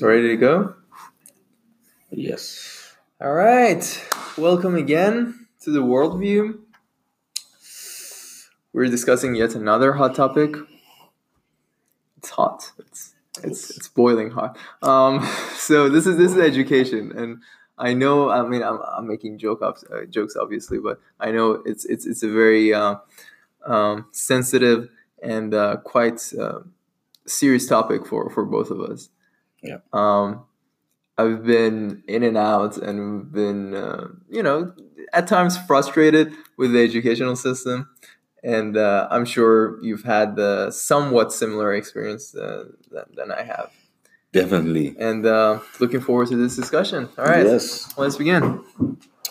Ready to go? Yes. All right. Welcome again to the Worldview. We're discussing yet another hot topic. It's hot. It's it's it's boiling hot. Um, so this is this is education, and I know. I mean, I'm, I'm making joke of, uh, jokes, obviously, but I know it's it's it's a very uh, um, sensitive and uh, quite uh, serious topic for for both of us. Yeah. Um, I've been in and out and been, uh, you know, at times frustrated with the educational system. And uh, I'm sure you've had the somewhat similar experience uh, than, than I have. Definitely. And uh, looking forward to this discussion. All right, Yes. let's begin.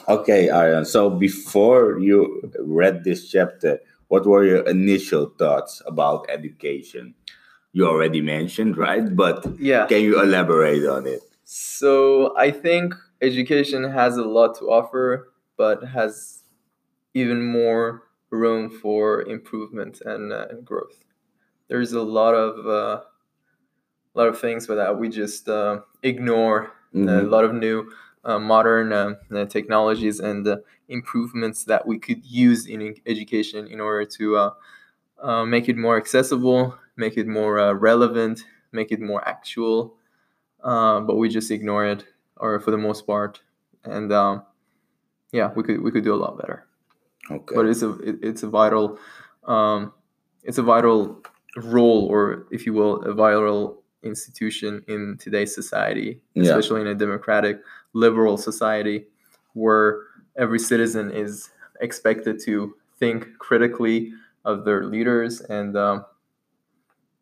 Okay, Arian. So before you read this chapter, what were your initial thoughts about education? You already mentioned, right? But Yeah. can you elaborate on it? So I think education has a lot to offer, but has even more room for improvement and, uh, growth. There's a lot of uh, lot of things that we just uh, ignore. A Mhm. lot of new uh, modern um, uh, technologies and uh, improvements that we could use in education in order to uh, uh, make it more accessible, make it more uh, relevant, make it more actual uh, but we just ignore it, or for the most part, and um, yeah, we could we could do a lot better. Okay. But it's a it, it's a vital um, it's a vital role, or if you will, a vital institution in today's society, Yeah. especially in a democratic, liberal society, where every citizen is expected to think critically of their leaders and um,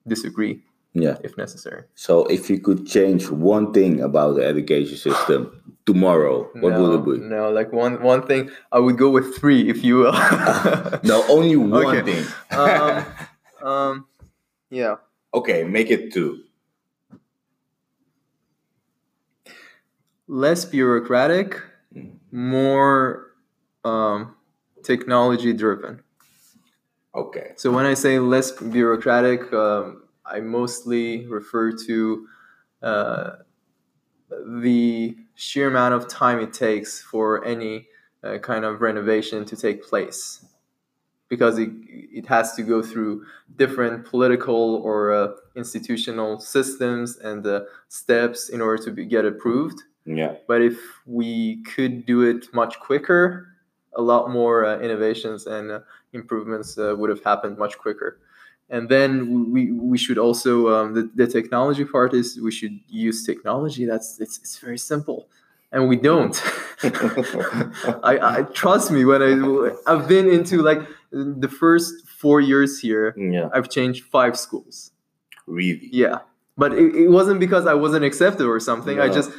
disagree yeah. if necessary. So if you could change one thing about the education system tomorrow, what no, would it be? No, like one one thing, I would go with three, if you will. No, only one Okay. thing. um, um, yeah. okay, make it two. Less bureaucratic, more um, technology driven. Okay. So when I say less bureaucratic, um, I mostly refer to uh, the sheer amount of time it takes for any uh, kind of renovation to take place, because it it has to go through different political or uh, institutional systems and uh, steps in order to be, get approved. Yeah. But if we could do it much quicker, a lot more uh, innovations and uh, improvements uh, would have happened much quicker. And then we, we should also um, the, the technology part is we should use technology. That's it's, it's very simple, and we don't. I, I trust me when I I've been into like the first four years here. Yeah. I've changed five schools. Really. Yeah, but it, it wasn't because I wasn't accepted or something. I just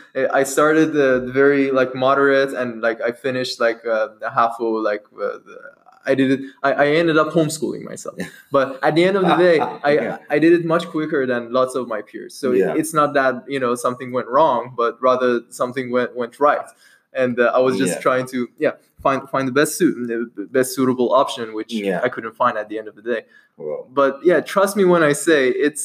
I started the very like moderate and like I finished like uh, the half of like uh, the, I did it. I, I ended up homeschooling myself. But at the end of the day, I Yeah. I did it much quicker than lots of my peers. So Yeah. it's not that you know something went wrong, but rather something went went right. And uh, I was just Yeah. trying to yeah find find the best suit, the best suitable option, which. I couldn't find at the end of the day Well, but yeah trust me when i say it's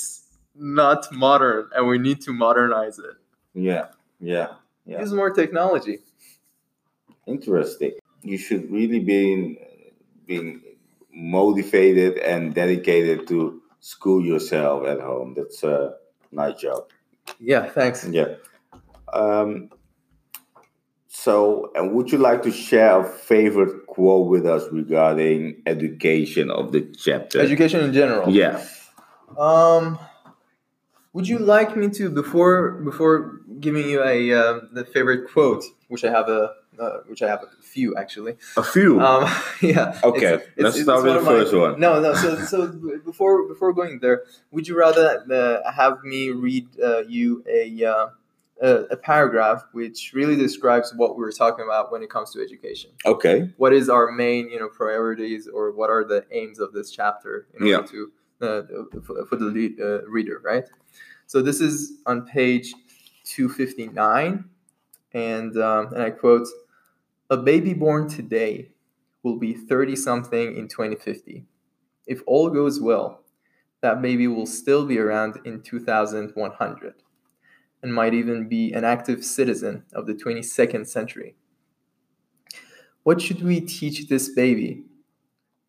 not modern and we need to modernize it yeah. Yeah. Yeah. use more technology Interesting. You should really be being motivated and dedicated to school yourself at home. That's a nice job. yeah thanks Yeah. Um, so, and would you like to share a favorite quote with us regarding education of the chapter? education in general Yeah. um would you like me to before before giving you a uh, the favorite quote which i have a uh, which i have a few actually A few. um yeah Okay, it's- it's- let's it's start with the of my- first one. no no so so before before going there would you rather uh, have me read uh, you a uh, a, a paragraph which really describes what we were talking about when it comes to education okay. what is our main you know priorities or what are the aims of this chapter in Yeah. order to uh, for, for the lead, uh, reader right so this is on page 259 and um, and i quote a baby born today will be 30 something in 2050 if all goes well that baby will still be around in 2100 and might even be an active citizen of the 22nd century. What should we teach this baby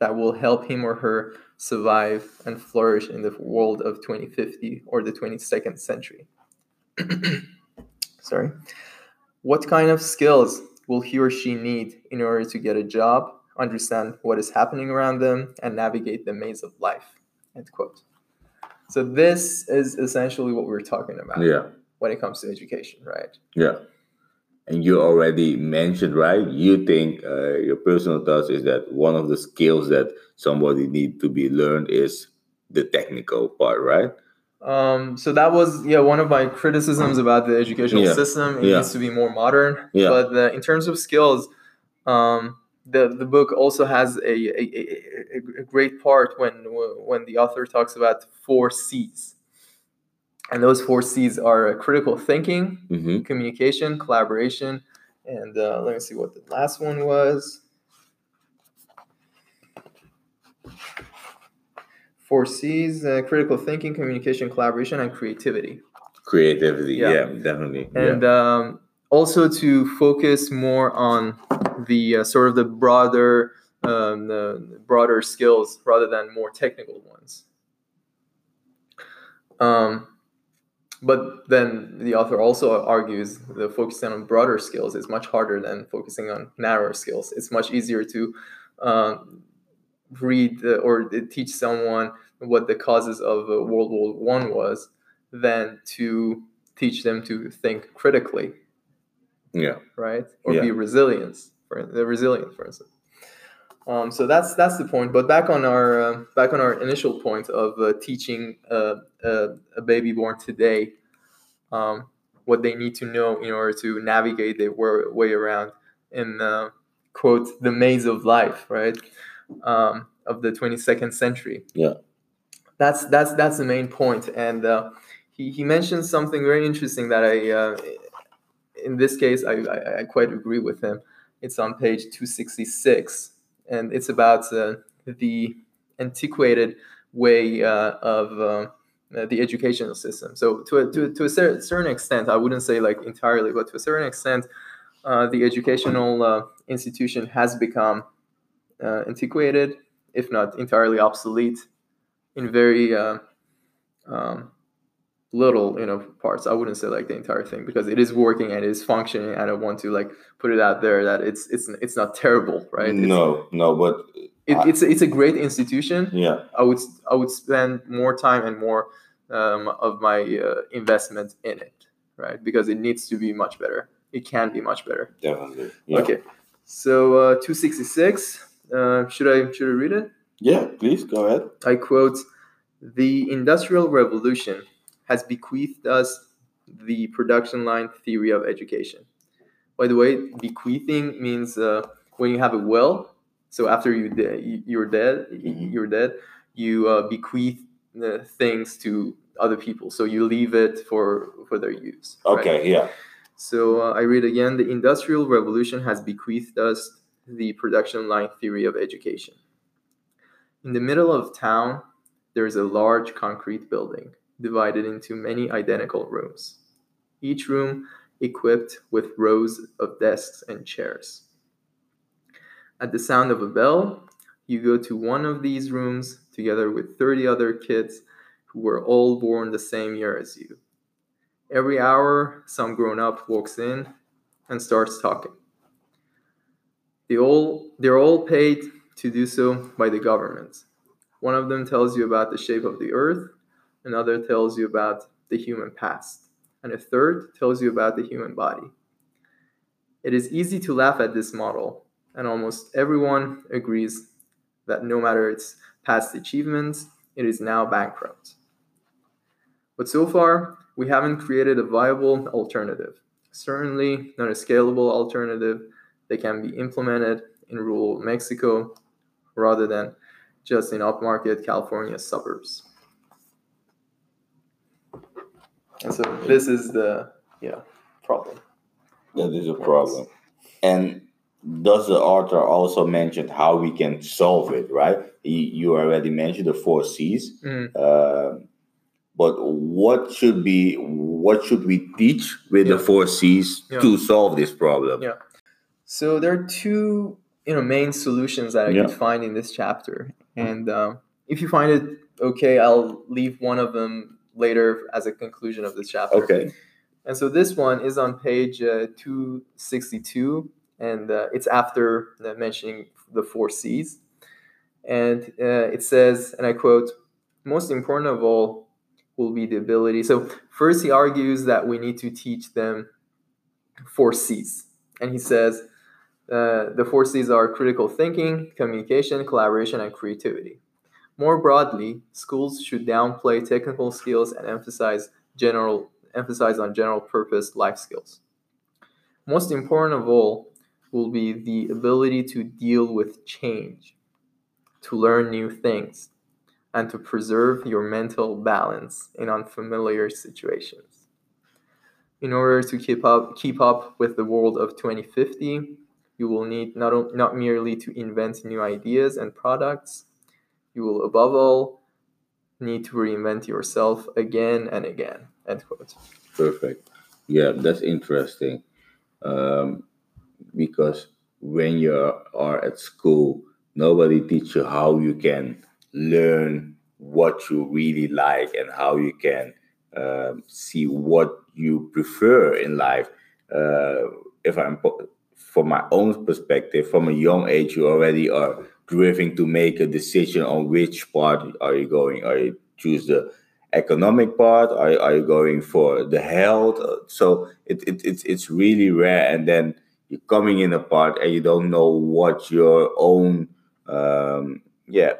that will help him or her survive and flourish in the world of 2050 or the 22nd century? Sorry. What kind of skills will he or she need in order to get a job, understand what is happening around them, and navigate the maze of life? End quote. So this is essentially what we're talking about. Yeah. When it comes to education, right? Yeah. And you already mentioned, right? You think uh, your personal thoughts is that one of the skills that somebody need to be learned is the technical part, right? Um, so that was yeah one of my criticisms about the educational Yeah. system. It Yeah. needs to be more modern. Yeah. But uh, in terms of skills, um, the the book also has a, a, a, a great part when when the author talks about four C's, and those four C's are critical thinking, Mm-hmm. communication, collaboration, and uh, let me see what the last one was. Four C's: uh, critical thinking, communication, collaboration, and creativity. Creativity, Yeah. yeah, definitely. and um, also to focus more on the uh, sort of the broader um, the broader skills rather than more technical ones um, but then the author also argues that focusing on broader skills is much harder than focusing on narrower skills. It's much easier to um, read the, or teach someone what the causes of uh, world war one was than to teach them to think critically. Yeah, right? Or Yeah. be resilient for the resilient for instance um, so that's that's the point. But back on our uh, back on our initial point of uh, teaching uh, uh, a baby born today um, what they need to know in order to navigate their wa- way around in uh, quote the maze of life right? Um, of the 22nd century. Yeah. that's that's that's the main point. and uh, he, he mentioned something very interesting that i uh, in this case I, I, I quite agree with him. It's on page 266 and it's about uh, the antiquated way uh, of uh, the educational system. So to a, to, a- to a cer- certain extent i wouldn't say like entirely but to a certain extent the educational institution has become antiquated if not entirely obsolete in very um, little you know parts. I wouldn't say like the entire thing because it is working and it is functioning and i want to like put it out there that it's it's it's not terrible right? It's- No, no, but it, it's it's a great institution. Yeah, i would i would spend more time and more um, of my uh, investment in it right? Because it needs to be much better. It can be much better. Definitely. Yeah. okay. So uh, 266 uh, should i should i read it? Yeah, please go ahead. I quote, the Industrial Revolution has bequeathed us the production line theory of education. By the way, bequeathing means uh, when you have a will, so after you de- you're dead, Mhm. you're dead, you uh, bequeath uh, things to other people. So you leave it for, for their use. right? Okay, yeah. So uh, I read again the Industrial Revolution has bequeathed us the production line theory of education. In the middle of town, there is a large concrete building divided into many identical rooms, each room equipped with rows of desks and chairs. At the sound of a bell, you go to one of these rooms together with 30 other kids who were all born the same year as you. Every hour, some grown up walks in and starts talking. They all, they're all paid to do so by the government. One of them tells you about the shape of the earth, another tells you about the human past, and a third tells you about the human body. It is easy to laugh at this model, and almost everyone agrees that no matter its past achievements, it is now bankrupt. But so far, we haven't created a viable alternative. Certainly not a scalable alternative that can be implemented in rural Mexico rather than just in upmarket California suburbs. And so this is the yeah problem. That is a problem. And does the author also mention how we can solve it, right? You, you already mentioned the four C's. Mm. Um but what should be what should we teach with Yeah. the four C's Yeah. to solve this problem? Yeah. So there are two, you know, main solutions that I Yeah. could find in this chapter, and um, if you find it okay, I'll leave one of them later as a conclusion of this chapter. Okay. And so this one is on page uh, 262, and uh, it's after uh, mentioning the four C's. And uh, it says, and I quote, most important of all will be the ability. So, first, he argues that we need to teach them four C's. And he says, uh, the four C's are critical thinking, communication, collaboration, and creativity. More broadly, schools should downplay technical skills and emphasize general emphasize on general purpose life skills. Most important of all will be the ability to deal with change, to learn new things, and to preserve your mental balance in unfamiliar situations. In order to keep up keep up with the world of 2050, you will need not, not merely to invent new ideas and products, you will above all need to reinvent yourself again and again. End quote. Perfect. Yeah, that's interesting. Um, because when you are at school, nobody teach you how you can learn what you really like and how you can um, see what you prefer in life. Uh, if I'm from my own perspective, from a young age, you already are driven to make a decision on which part are you going. Are you choose the economic part? Are, are you going for the health? So it, it, it's it's really rare, and then you're coming in a part and you don't know what your own um, yeah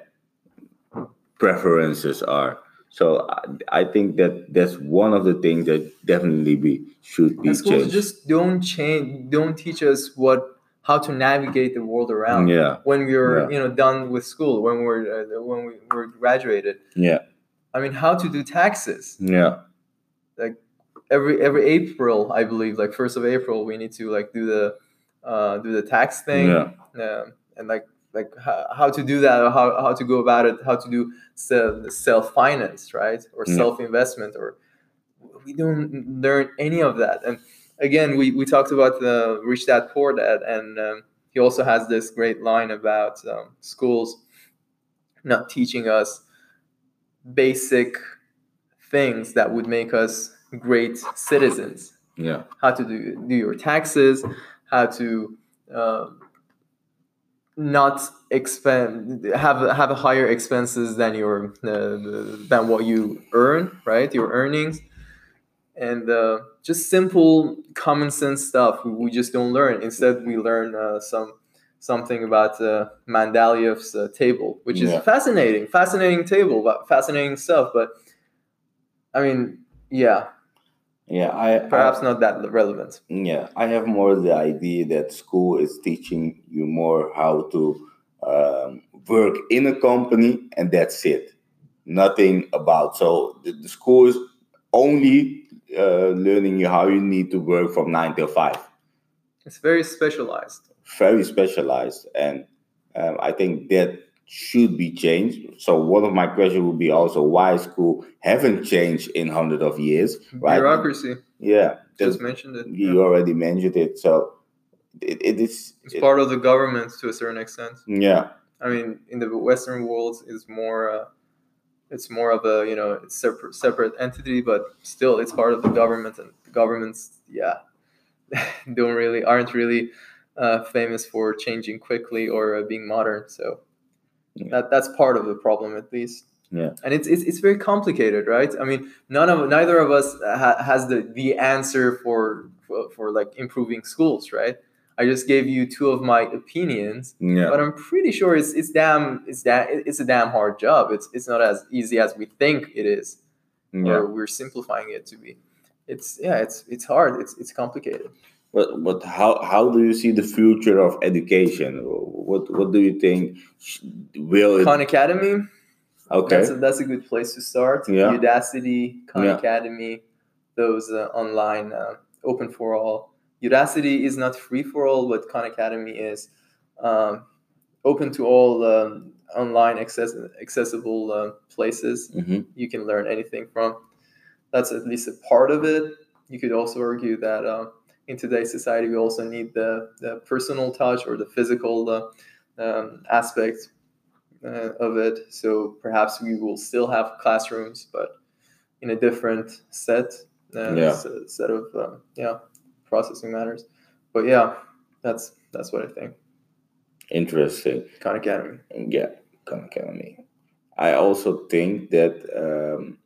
preferences are. So I, I think that that's one of the things that definitely be should be And schools changed. just don't change, don't teach us what how to navigate the world around. yeah, When we're Yeah. you know done with school, when we're uh, when we were graduated, yeah, I mean, how to do taxes. yeah, like Every every April, I believe, like first of April, we need to like do the uh, do the tax thing, yeah, and like like how, how to do that, or how, how to go about it, how to do self finance, right, or Yeah. self investment, or we don't learn any of that. And again, we, we talked about the Rich Dad Poor Dad, and um, he also has this great line about um, schools not teaching us basic things that would make us great citizens. Yeah, how to do, do your taxes, how to um, not expend have have higher expenses than your uh, than what you earn, right? Your earnings, and uh, just simple common sense stuff we, just don't learn. Instead, we learn uh, some something about uh, uh, table, which is Yeah. fascinating, fascinating table, but fascinating stuff. But I mean, yeah, yeah. I I- perhaps not that relevant. Yeah, I have more the idea that school is teaching you more how to um, work in a company, and that's it. Nothing about so the, the school is only uh, learning you how you need to work from nine till five. It's very specialized. Very specialized, and um, I think that should be changed. So one of my questions would be also why school haven't changed in hundred of years, right? Bureaucracy. Yeah, Just mentioned it. you yeah. already mentioned it. So it, it is. It's it- part of the government to a certain extent. yeah, I mean, in the Western world, is more. Uh, it's more of a you know it's separate separate entity, but still it's part of the government, and the governments, yeah, don't really aren't really uh, famous for changing quickly or uh, being modern. So Yeah. that that's part of the problem, at least. Yeah. and it's, it's it's very complicated, right? I mean, none of neither of us ha- has the the answer for, for for like improving schools, right? I just gave you two of my opinions, yeah, but I'm pretty sure it's it's damn it's that it's a damn hard job. It's it's not as easy as we think it is, yeah. or we're simplifying it to be. It's yeah, it's it's hard. It's it's complicated. But but how how do you see the future of education? What what do you think will it? Khan Academy. Okay, That's a, that's a good place to start. Yeah. Udacity, Khan Yeah. Academy, those uh, online uh, open for all. Udacity is not free for all, but Khan Academy is um, open to all um, online access- accessible uh, places. Mhm. You can learn anything from. that's at least a part of it. You could also argue that uh, in today's society, we also need the, the personal touch or the physical uh, um, aspect uh, of it. So perhaps we will still have classrooms, but in a different set, uh, Yeah. set of um, yeah processing matters. But yeah, that's that's what I think. Interesting. Khan Academy. Yeah, Khan Academy. I also think that um,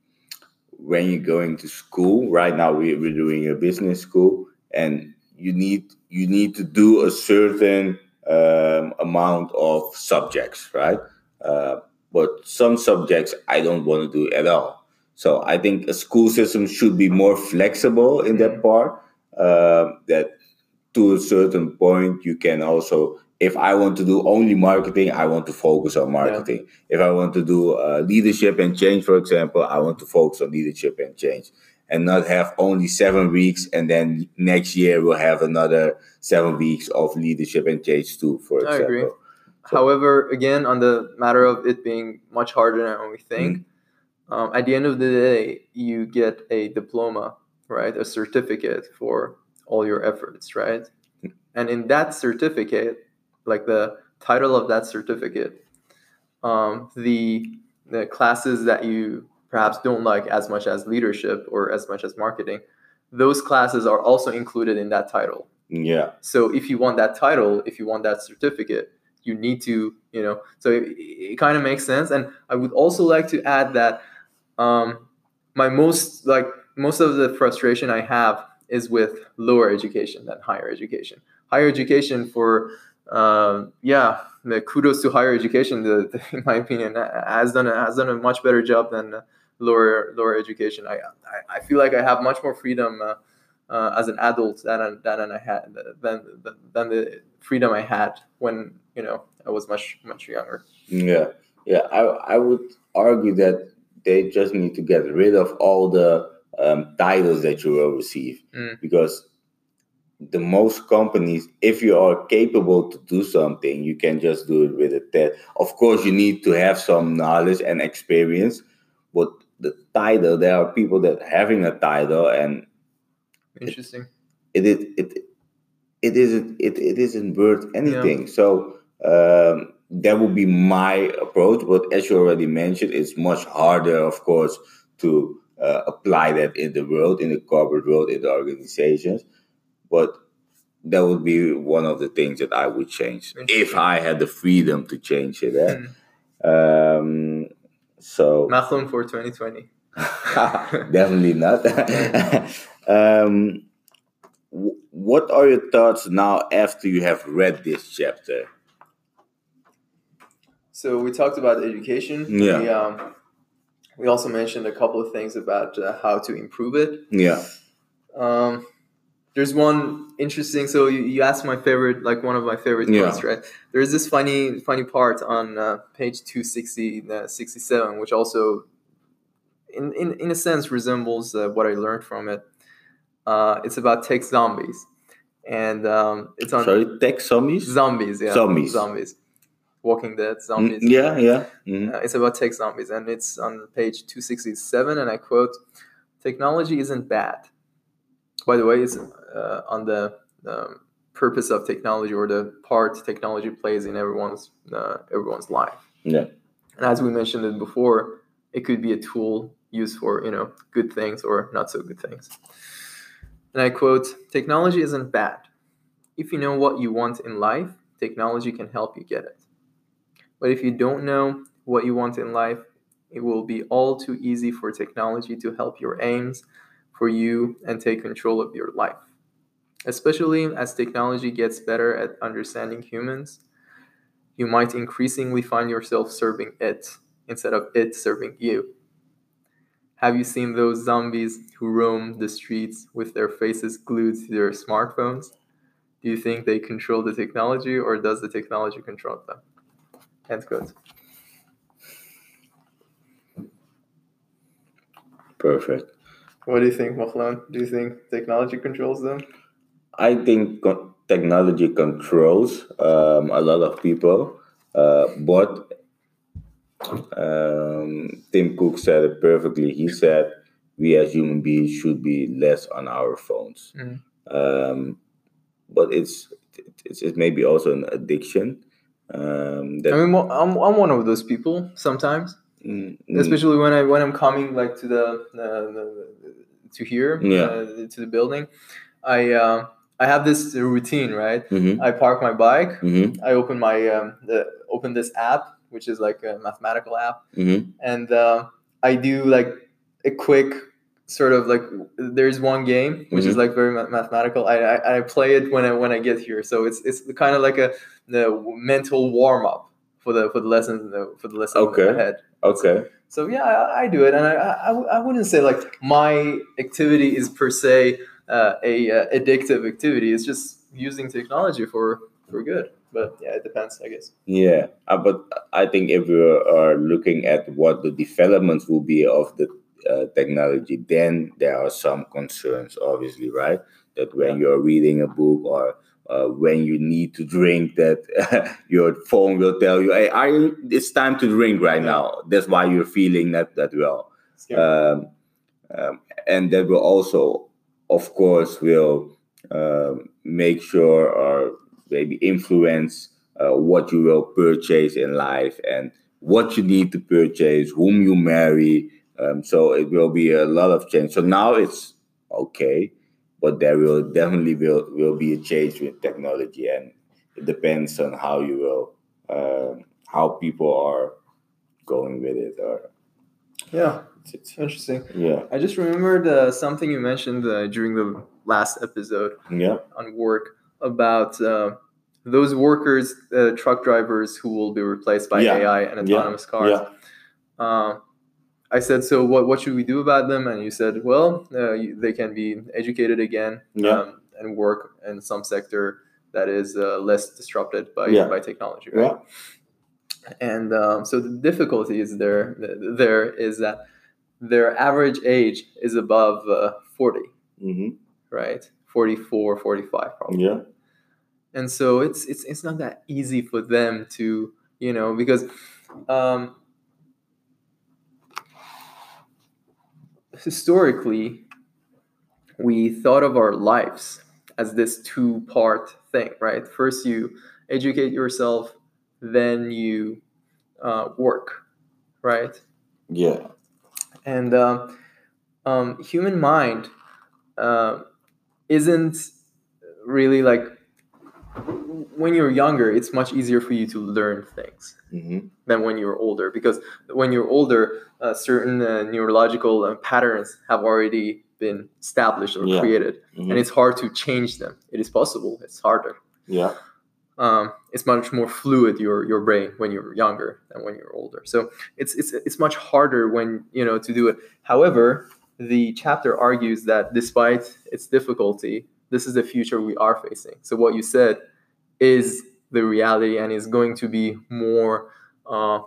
when you're going to school, right now we, we're doing a business school, and you need you need to do a certain um, amount of subjects, right? Uh, but some subjects I don't want to do at all. So I think a school system should be more flexible in that part. Uh, that to a certain point you can also if i want to do only marketing i want to focus on marketing if i want to do uh, leadership and change for example i want to focus on leadership and change and not have only seven weeks and then next year we'll have another seven weeks of leadership and change too for I example agree. However, again, on the matter of it being much harder than we think, Mm-hmm. um, at the end of the day, you get a diploma, right? A certificate for all your efforts, right? And in that certificate, like the title of that certificate, um, the the classes that you perhaps don't like as much as leadership or as much as marketing, those classes are also included in that title. yeah So if you want that title, if you want that certificate, you need to, you know, so it, it kind of makes sense. And I would also like to add that um, my most, like, most of the frustration I have is with lower education than higher education. Higher education for, um, yeah, the kudos to higher education, the, the, in my opinion, has done a, has done a much better job than lower lower education. I, I, I feel like I have much more freedom uh, uh, as an adult than than I had than than the freedom I had when you know I was much much younger. Yeah, yeah. I I would argue that they just need to get rid of all the um, titles that you will receive Mm. because the most companies, if you are capable to do something, you can just do it with a test. Of course, you need to have some knowledge and experience, but the title, there are people that having a title and Interesting. it is it it it isn't it, it isn't worth anything. So um, that would be my approach. But as you already mentioned, it's much harder, of course, to uh, apply that in the world, in the corporate world, in the organizations. But that would be one of the things that I would change if I had the freedom to change it. eh? Um, so Machlon for 2020. Definitely not. um, wh- what are your thoughts now after you have read this chapter? So we talked about education. Yeah. We, um, we also mentioned a couple of things about uh, how to improve it. Yeah, Um, there's one interesting. So you, you asked my favorite, like one of my favorite Yeah. parts, right? There's this funny, funny part on uh, page 260, uh, 67, which also, in, in, in a sense, resembles uh, what I learned from it. Uh, it's about tech zombies, and um, it's on sorry, tech zombies. zombies. Yeah, Zombies. zombies, Walking Dead Mm, zombies. yeah, yeah. mhm. Uh, it's about tech zombies, and it's on page 267, and I quote Technology isn't bad. By the way, it's uh, on the um, purpose of technology or the part technology plays in everyone's uh, everyone's life. Yeah. And as we mentioned it before, it could be a tool used for you know good things or not so good things. And I quote Technology isn't bad. If you know what you want in life, technology can help you get it. But if you don't know what you want in life, it will be all too easy for technology to help your aims for you and take control of your life. Especially as technology gets better at understanding humans, you might increasingly find yourself serving it instead of it serving you. Have you seen those zombies who roam the streets with their faces glued to their smartphones? Do you think they control the technology or does the technology control them? End quote. Perfect. What do you think, Machlon? Do you think technology controls them? I think co- technology controls um, a lot of people, uh, but um, Tim Cook said it perfectly. He said, we as human beings should be less on our phones. Mhm. Um, but it's, it's it's maybe also an addiction. Um, that I mean, I'm, I'm one of those people sometimes, Mm, mm, especially when I when I'm coming like to the, uh, the to here Yeah. uh, to the building. I uh, I have this routine, right? mhm, I park my bike. mhm, I open my um, the, open this app, which is like a mathematical app, mhm, and uh, I do like a quick sort of like there's one game which is Mhm. like very ma- mathematical. I, I I play it when I when I get here, so it's it's kind of like a the mental warm up for the for the lesson the, for the lesson Okay. ahead. Okay. So yeah, I, I do it, and I, I I wouldn't say like my activity is per se uh, a uh, addictive activity. It's just using technology for for good. But yeah, it depends, I guess. Yeah, uh, but I think if we are looking at what the developments will be of the uh, technology, then there are some concerns, obviously, right? That when you're reading a book or uh, when you need to drink, that your phone will tell you, "Hey, are you, it's time to drink right now." That's why you're feeling that that well um, um, and that will also, of course, will um, make sure or maybe influence uh, what you will purchase in life and what you need to purchase, whom you marry. Um, so it will be a lot of change. So now it's okay, but there will definitely will will be a change with technology, and it depends on how you will, um, how people are going with it. Or yeah, it's, it's interesting. yeah, I just remembered uh, something you mentioned uh, during the last episode yeah. on work about uh, those workers, uh, truck drivers who will be replaced by Yeah. AI and Yeah. autonomous cars. Uh, I said, so what, what should we do about them? And you said, well, uh, you, they can be educated again Yeah. um, and work in some sector that is uh, less disrupted by, Yeah. by technology. Right? And um, so the difficulty is there, there is that their average age is above uh, 40, Mm-hmm. right? 44, 45 probably Yeah. and so it's it's it's not that easy for them to you know because um, historically we thought of our lives as this two part thing right first you educate yourself then you uh, work right Yeah. and um, um, human mind uh, isn't really like when you're younger it's much easier for you to learn things Mm-hmm. than when you're older because when you're older uh, certain uh, neurological uh, patterns have already been established or Yeah. created Mm-hmm. and it's hard to change them it is possible it's harder yeah. um, it's much more fluid your your brain when you're younger than when you're older. So it's it's it's much harder when you know to do it. However, the chapter argues that despite its difficulty, this is the future we are facing. So what you said is the reality and is going to be more uh,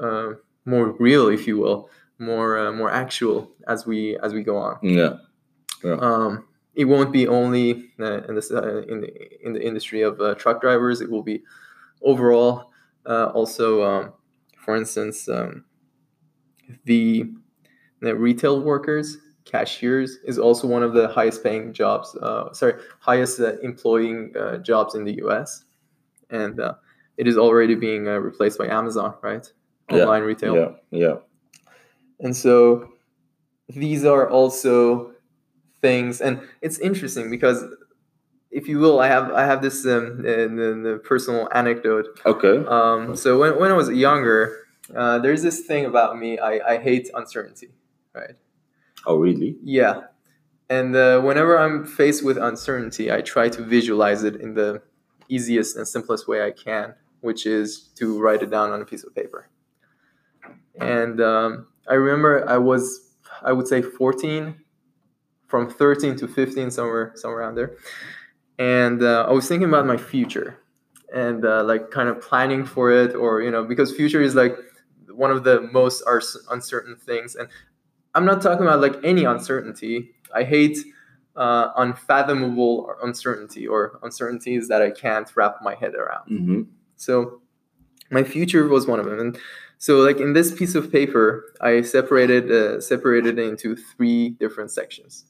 uh, more real, if you will, more uh, more actual as we as we go on Yeah. um, it won't be only uh, in, this, uh, in, the, in the industry of uh, truck drivers. It will be overall. Uh, also, um, for instance, um, the, the retail workers, cashiers, is also one of the highest paying jobs. Uh, sorry, highest uh, employing uh, jobs in the U.S. And uh, it is already being uh, replaced by Amazon, right? Yeah, Online retail. Yeah. Yeah. And so these are also things, and it's interesting because, if you will, I have I have this um, the, the personal anecdote. Okay. Um, so when, when I was younger, uh, there's this thing about me. I, I hate uncertainty, right? Oh, really? Yeah, and uh, whenever I'm faced with uncertainty, I try to visualize it in the easiest and simplest way I can, which is to write it down on a piece of paper. And um, I remember I was, I would say, 14, from 13 to 15, somewhere, somewhere around there. And uh, I was thinking about my future and uh, like kind of planning for it, or, you know, because future is like one of the most uncertain things. And I'm not talking about like any uncertainty. I hate uh, unfathomable uncertainty or uncertainties that I can't wrap my head around. Mm-hmm. So my future was one of them. And So like in this piece of paper, I separated uh, separated it into three different sections.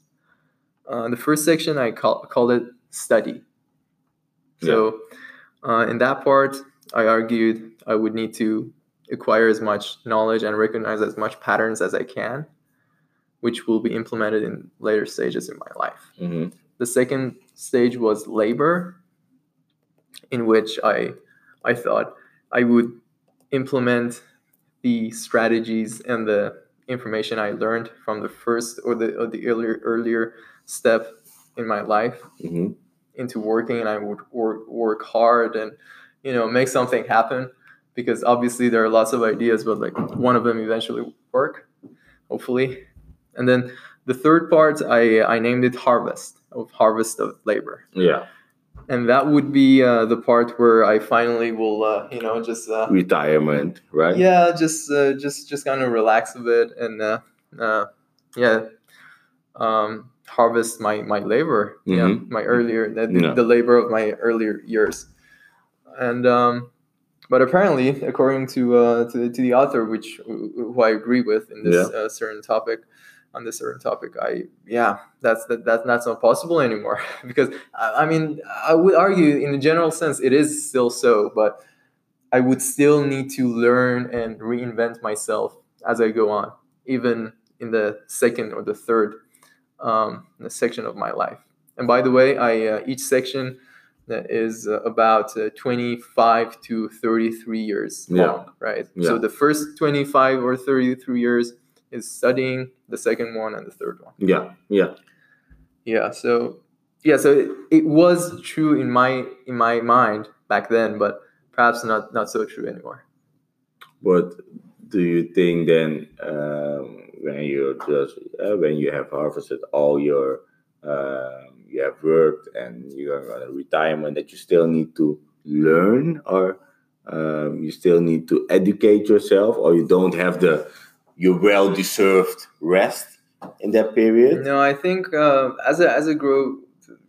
Uh, the first section I call, called it study. So uh, in that part, I argued I would need to acquire as much knowledge and recognize as much patterns as I can, which will be implemented in later stages in my life. hmm The second stage was labor, in which I I thought I would implement the strategies and the information I learned from the first or the or the earlier earlier step in my life hmm into working and I would work, work hard and you know make something happen because obviously there are lots of ideas but like one of them eventually work hopefully and then the third part I, I named it harvest of harvest of labor Yeah. and that would be uh, the part where I finally will uh, you know just uh, Retirement, right? yeah just uh, just just kind of relax a bit and uh, uh, yeah um, harvest my my labor yeah Mhm. my earlier the, Yeah. the labor of my earlier years and um, but apparently according to uh, to, the, to the author which who I agree with in this uh, certain topic on this certain topic I yeah that's that, that that's not so possible anymore because I, I mean I would argue in a general sense it is still so but I would still need to learn and reinvent myself as I go on, even in the second or the third um, the section of my life. And by the way, I uh, each section that is uh, about uh, 25 to 33 years Yeah. long, right? Yeah. So the first 25 or 33 years is studying, the second one and the third one. Yeah. Yeah. Yeah. So yeah, so it, it was true in my in my mind back then, but perhaps not not so true anymore. But do you think then um, when you just uh, when you have harvested all your um, you have worked and you're on a retirement that you still need to learn or um, you still need to educate yourself or you don't have the your well deserved rest in that period? No, I think uh, as I as I grow,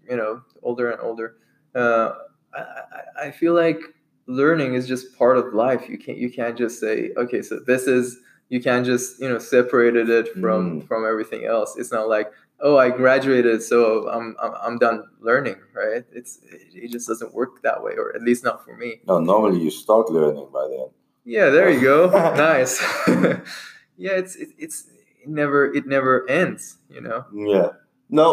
you know, older and older, uh, I, I feel like learning is just part of life. You can't you can't just say okay, so this is you can't just you know separated it from Mm. from everything else. It's not like oh I graduated, so I'm I'm, I'm done learning, right? It's it just doesn't work that way, or at least not for me. No, normally you start learning by then. Yeah, there you go. nice. yeah, it's it, it's it never it never ends. You know. Yeah. No,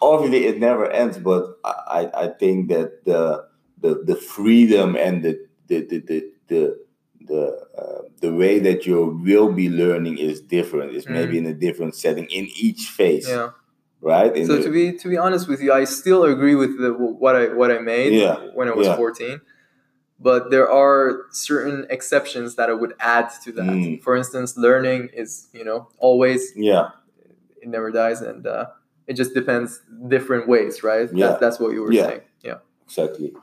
obviously it never ends, but I, I think that the the the freedom and the the the the the the, uh, the way that you will be learning is different. It's maybe in a different setting in each phase, Yeah. right? In So the- to be to be honest with you, I still agree with the what I what I made Yeah, when I was yeah. 14. But there are certain exceptions that I would add to that. Mm. For instance, learning is you know always yeah, it never dies, and uh, it just depends different ways, right? Yeah. That, that's what you were Yeah. saying. Yeah. exactly.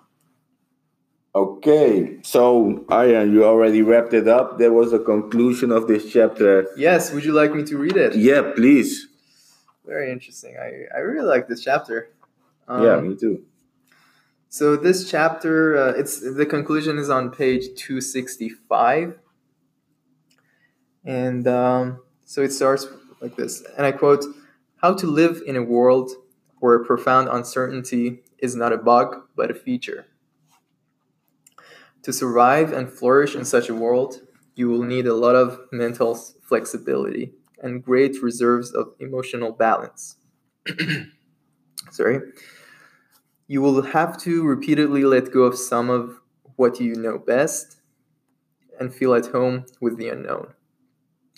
Okay, so Arian, you already wrapped it up. There was a conclusion of this chapter. Yes. Would you like me to read it? Yeah, please. Very interesting. I I really like this chapter. Um, yeah, me too. So this chapter, uh, it's the conclusion is on page two sixty five, and um, so it starts like this, and I quote: "How to live in a world where profound uncertainty is not a bug but a feature. To survive and flourish in such a world, you will need a lot of mental flexibility and great reserves of emotional balance." Sorry. You will have to repeatedly let go of some of what you know best and feel at home with the unknown.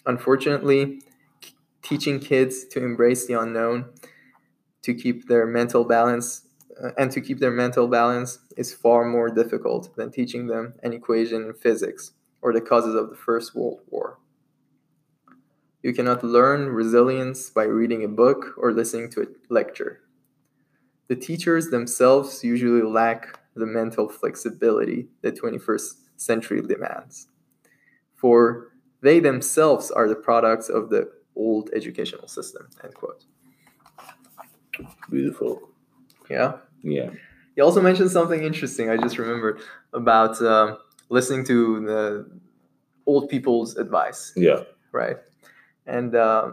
Unfortunately, teaching kids to embrace the unknown, to keep their mental balance, uh, and to keep their mental balance is far more difficult than teaching them an equation in physics or the causes of the First World War. You cannot learn resilience by reading a book or listening to a lecture. The teachers themselves usually lack the mental flexibility the 21st century demands, for they themselves are the products of the old educational system. End quote. Beautiful. Yeah. Yeah. He also mentioned something interesting. I just remembered about um, listening to the old people's advice, Yeah. right? And uh,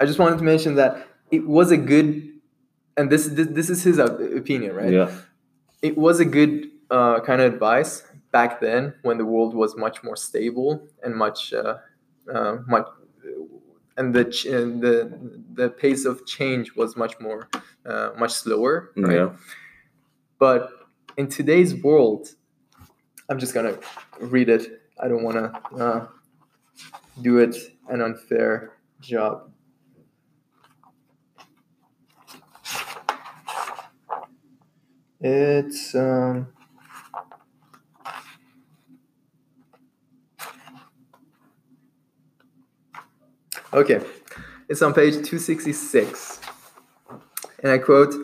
I just wanted to mention that it was a good, and this this, this is his uh, opinion, right? Yeah. It was a good uh, kind of advice back then when the world was much more stable and much uh, uh, much and the ch- and the the pace of change was much more uh, much slower right? Yeah. but in today's world i'm just gonna read it i don't want to uh, do it an unfair job it's um okay it's on page 266 and i quote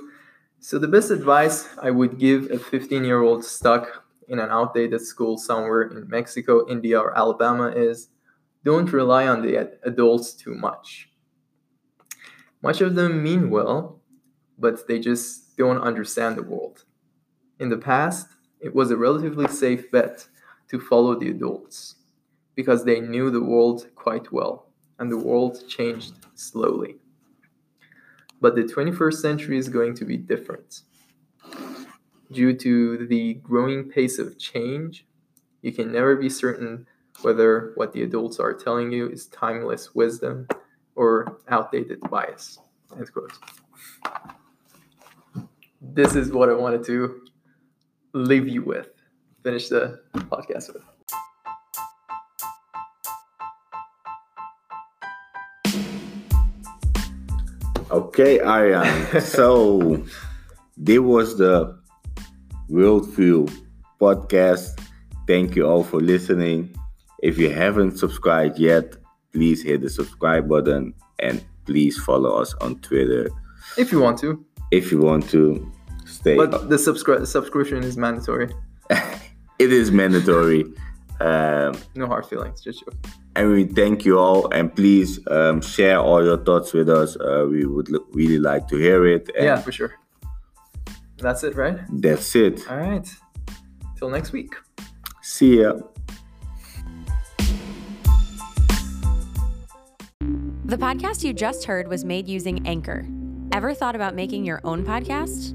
so the best advice I would give a 15 year old stuck in an outdated school somewhere in Mexico, India, or Alabama is don't rely on the adults too much. Much of them mean well, but they just don't understand the world. In the past, it was a relatively safe bet to follow the adults because they knew the world quite well, and the world changed slowly. But the 21st century is going to be different. Due to the growing pace of change, you can never be certain whether what the adults are telling you is timeless wisdom or outdated bias. End quote. This is what I wanted to leave you with, finish the podcast with. Okay, Arian. so this was the Worldview podcast. Thank you all for listening. If you haven't subscribed yet, please hit the subscribe button and please follow us on Twitter If you want to, if you want to stay. but the subscri- subscription is mandatory. it is mandatory. Um, No hard feelings, just joking. and we thank you all and please um, share all your thoughts with us. Uh, we would l- really like to hear it. And Yeah, for sure. That's it, right? That's it. All right. Till next week. See ya. The podcast you just heard was made using Anchor. Ever thought about making your own podcast?